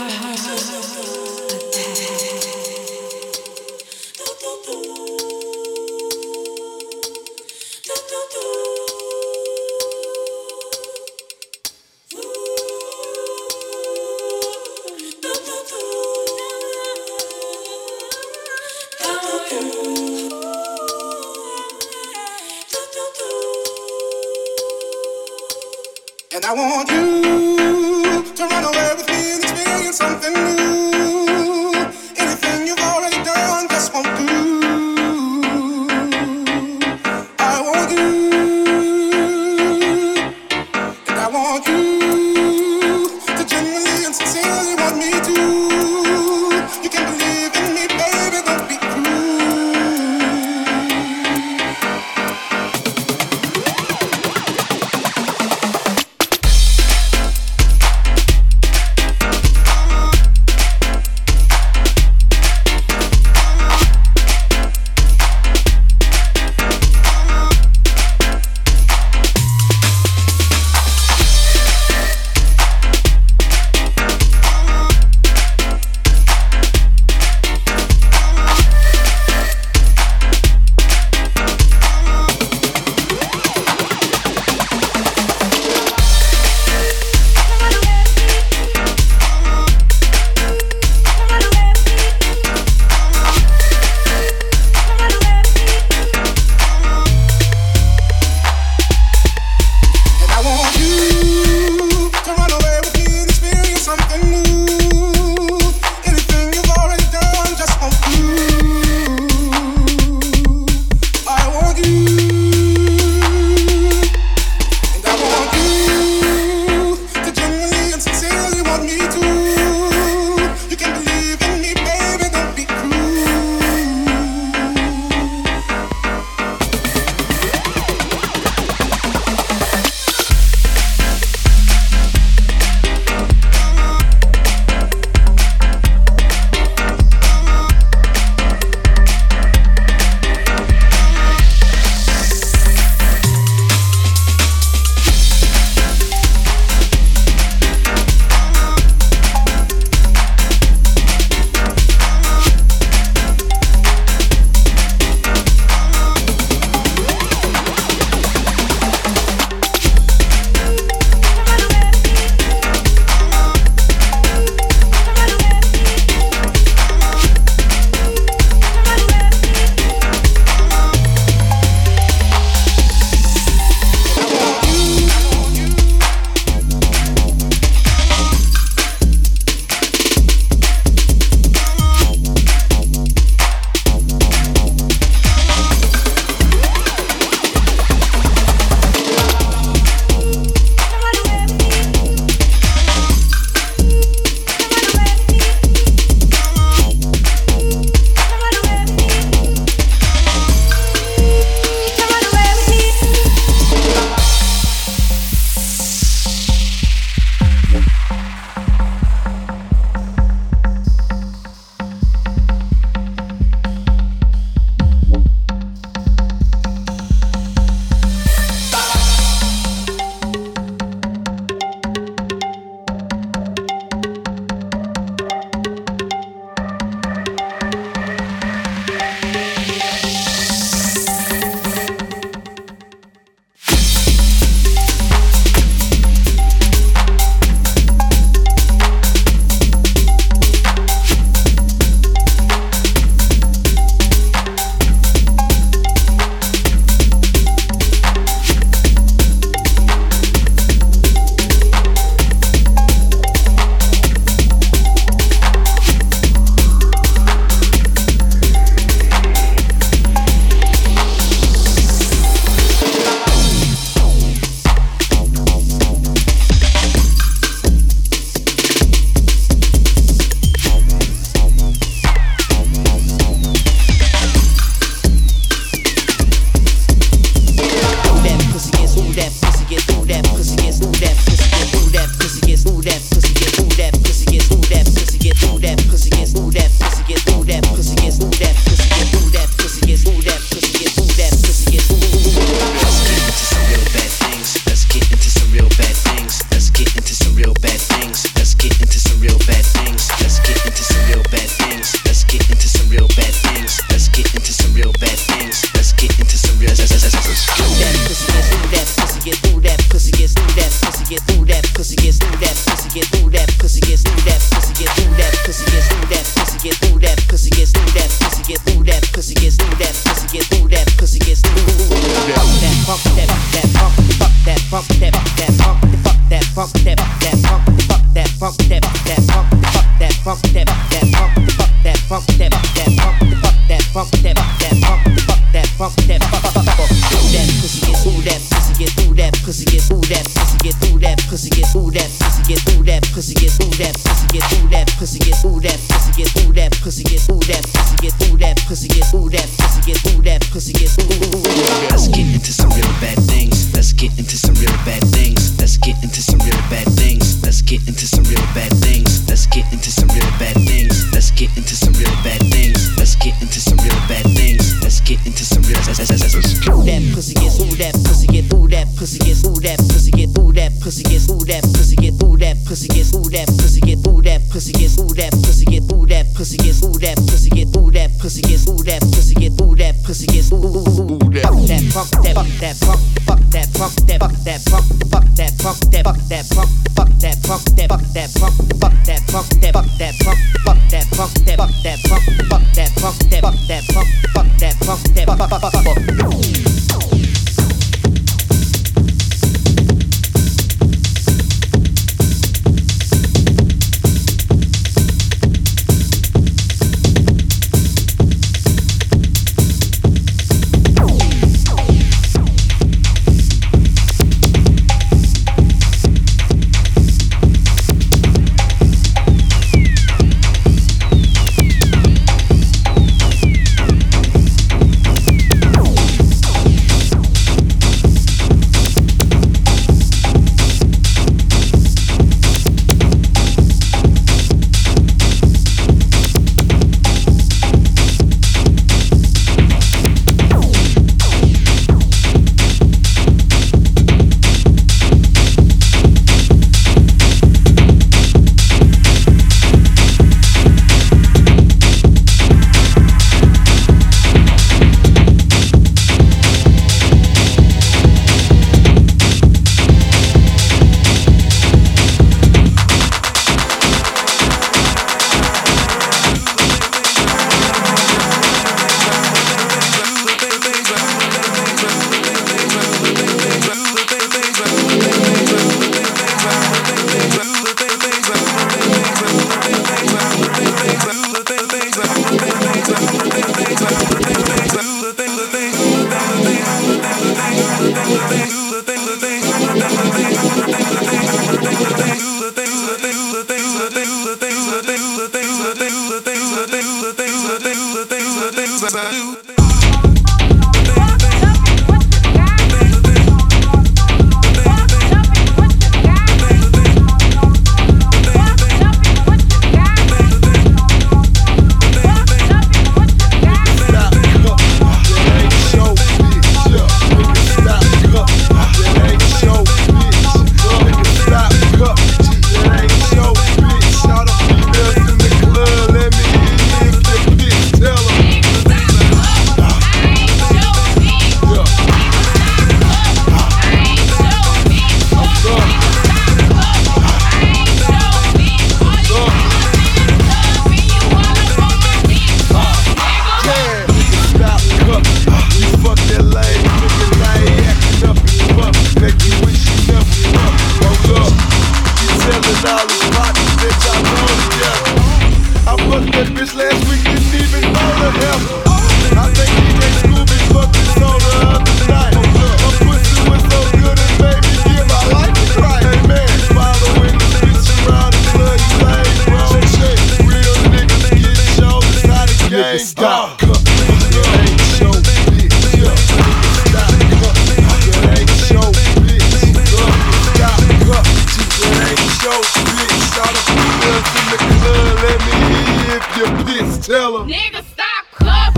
heart. into some real bad things. Let's get into some real bad things. Let's get into some real bad things. Let's get into some real bad things. Let's get into some real bad things. Let's get into some real bad things. Let's get into some real bad things. Let's get into some real. bad things. Ooh, That pussy gets, ooh that pussy gets, ooh that pussy gets, ooh that.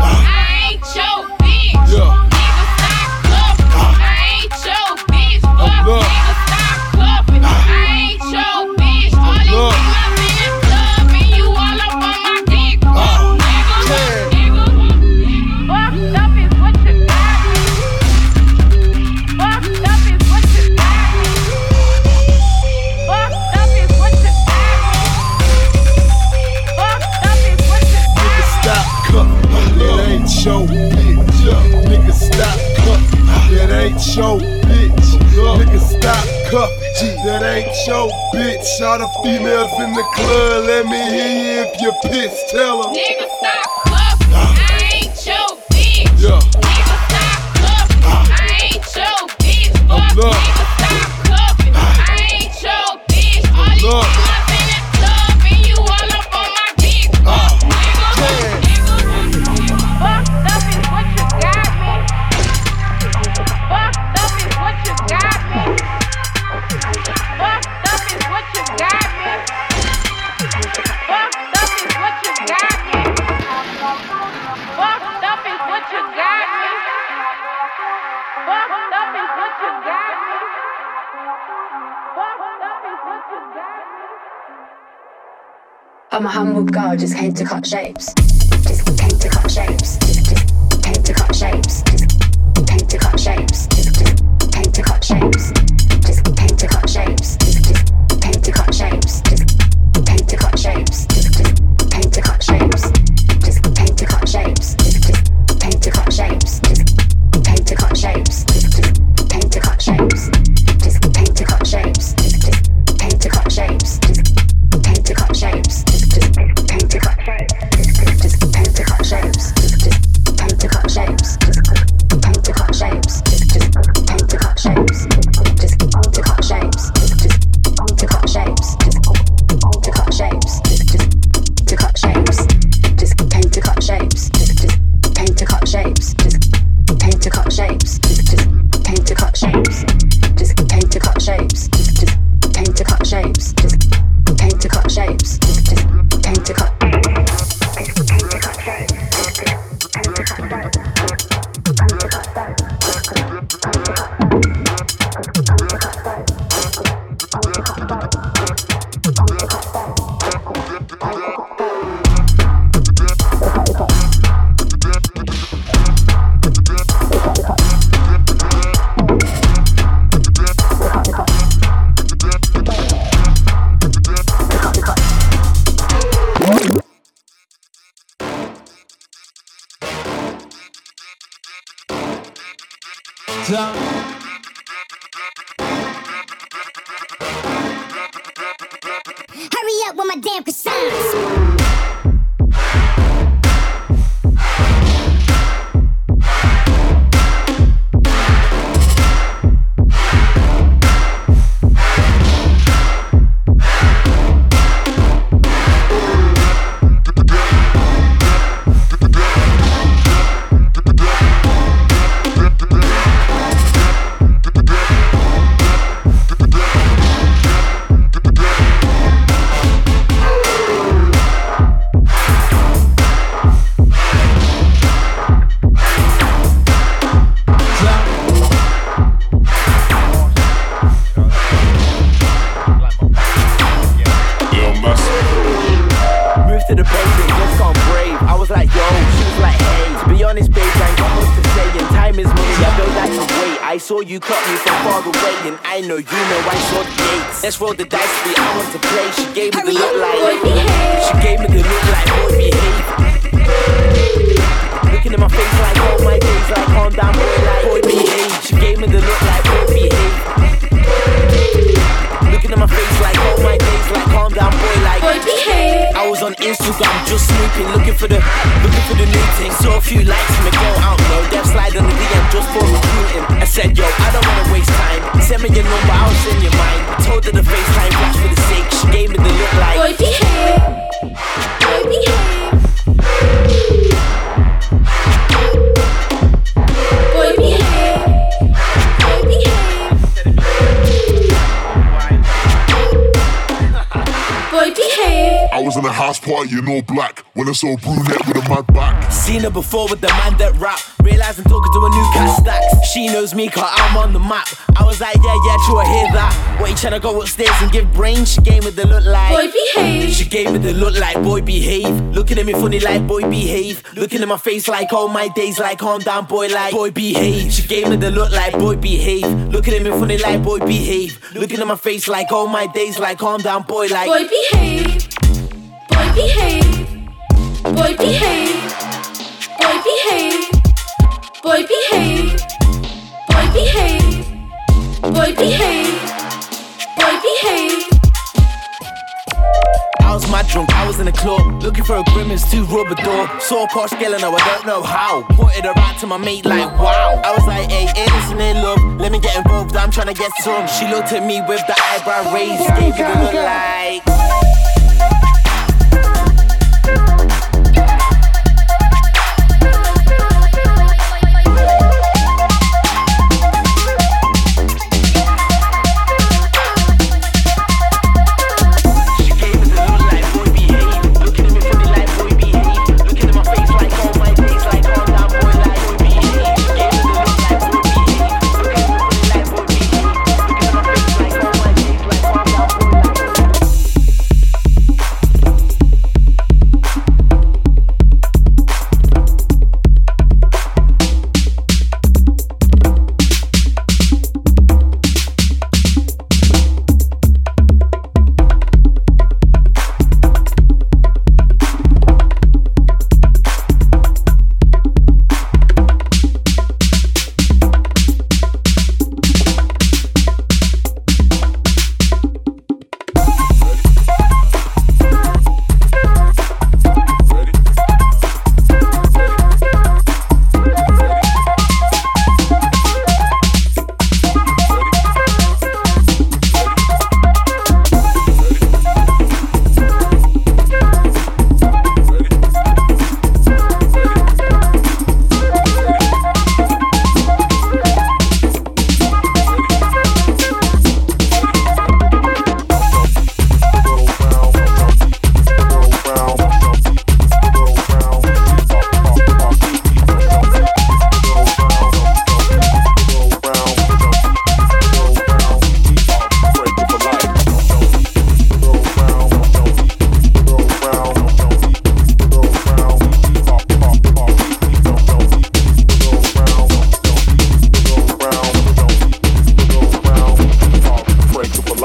I ain't your bitch. Yeah. Bitch, shot a females in the club. Let me hear you if you're pissed. Tell them. I'm a humble girl, just came to cut shapes. Hurry up with my damn croissants. Moved to the basement, just gone brave. I was like, yo, she was like, hey. To be honest, babe, I ain't got much to say. And time is money, I built that to wait. I saw you cut me from far away, and I know you know I saw the gates. Let's roll the dice, be I want to play. She gave me the look like, she gave me the look like, boy, behave. Looking in my face like all my days, like calm down, boy, like boy, behave. She gave me the look like, boy, behave. Looking in my face like all my days, like calm down, boy, like Boy, behave. I was on Instagram just snooping, looking for the looking for the new thing. Saw a few likes from the girl out low. Dev slide on the DM just for recruiting. I said, yo, I don't wanna waste time. Send me your number, I'll send you mine. Told her the FaceTime flash for the sake. She gave me the look like. Boy, behave. Boy, behave. Boy, behave. I was in a house party in all black when I saw a brunette with a mad back. Seen her before with the man that rap. Realized I'm talking to a new Kat Stacks. She knows me cause I'm on the map. I was like, yeah, yeah, true, I hear that. What you tryna go upstairs and give brain? She gave me the look like. Boy, behave. She gave me the look like, boy, behave. Looking at me funny like, boy, behave. Looking in my face like, all my days like, calm down, boy, like, boy, behave. She gave me the look like, boy, behave. Looking at me funny like, boy, behave. Looking at my face like, all my days like, calm down, boy, like. Boy, behave. Boy, behave. Boy, behave. Boy, behave. Boy behave. Boy behave. Boy behave. Boy behave. I was my drunk, I was in a club Looking for a grimace to rub a door Saw a posh girl and I don't know how Pointed her out to my mate like wow I was like, hey, hey, listen here love Let me get involved, I'm trying to get some She looked at me with the eyebrow raised Gave me the look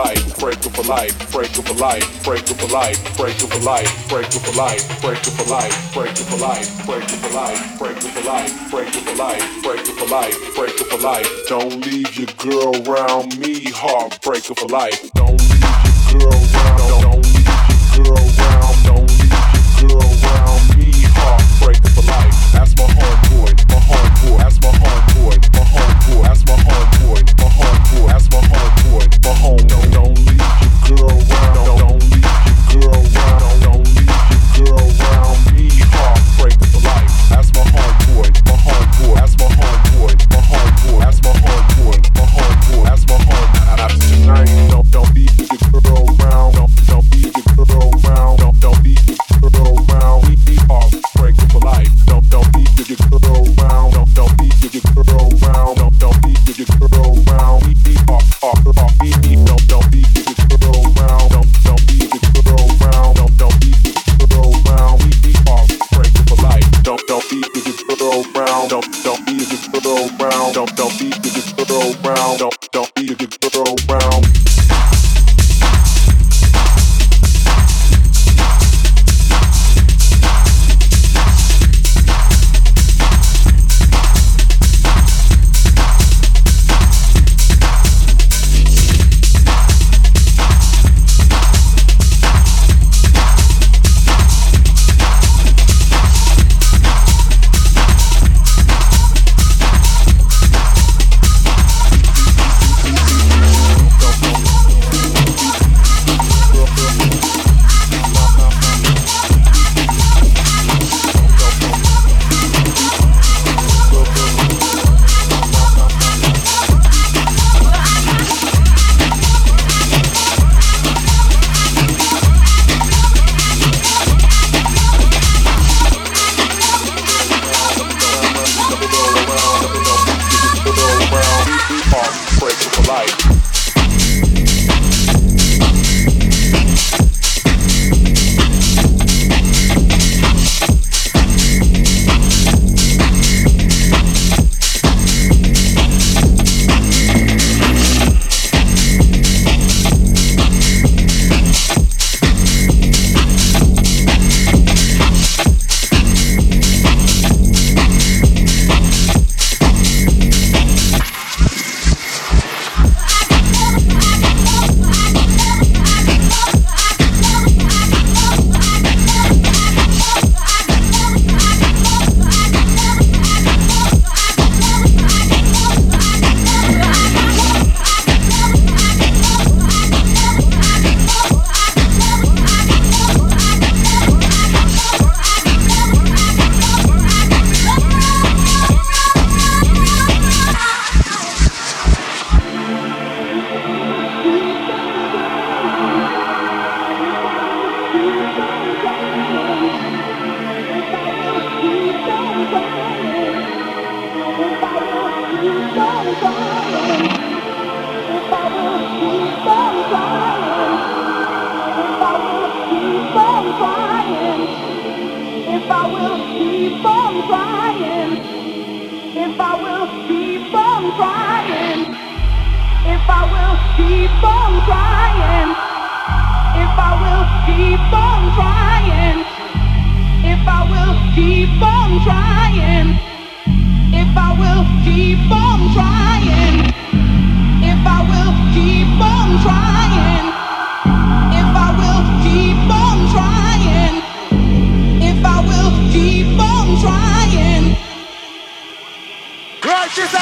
life, break up for life, break up for life, break up for life, break up for life, break up for life, break up for life, break up for life, break up for life, break up for life, break up for life, break up for life, break up for life. Don't leave your girl around me, heartbreak up for life. Don't leave your girl around, don't leave your girl around,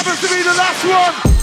happens to be the last one.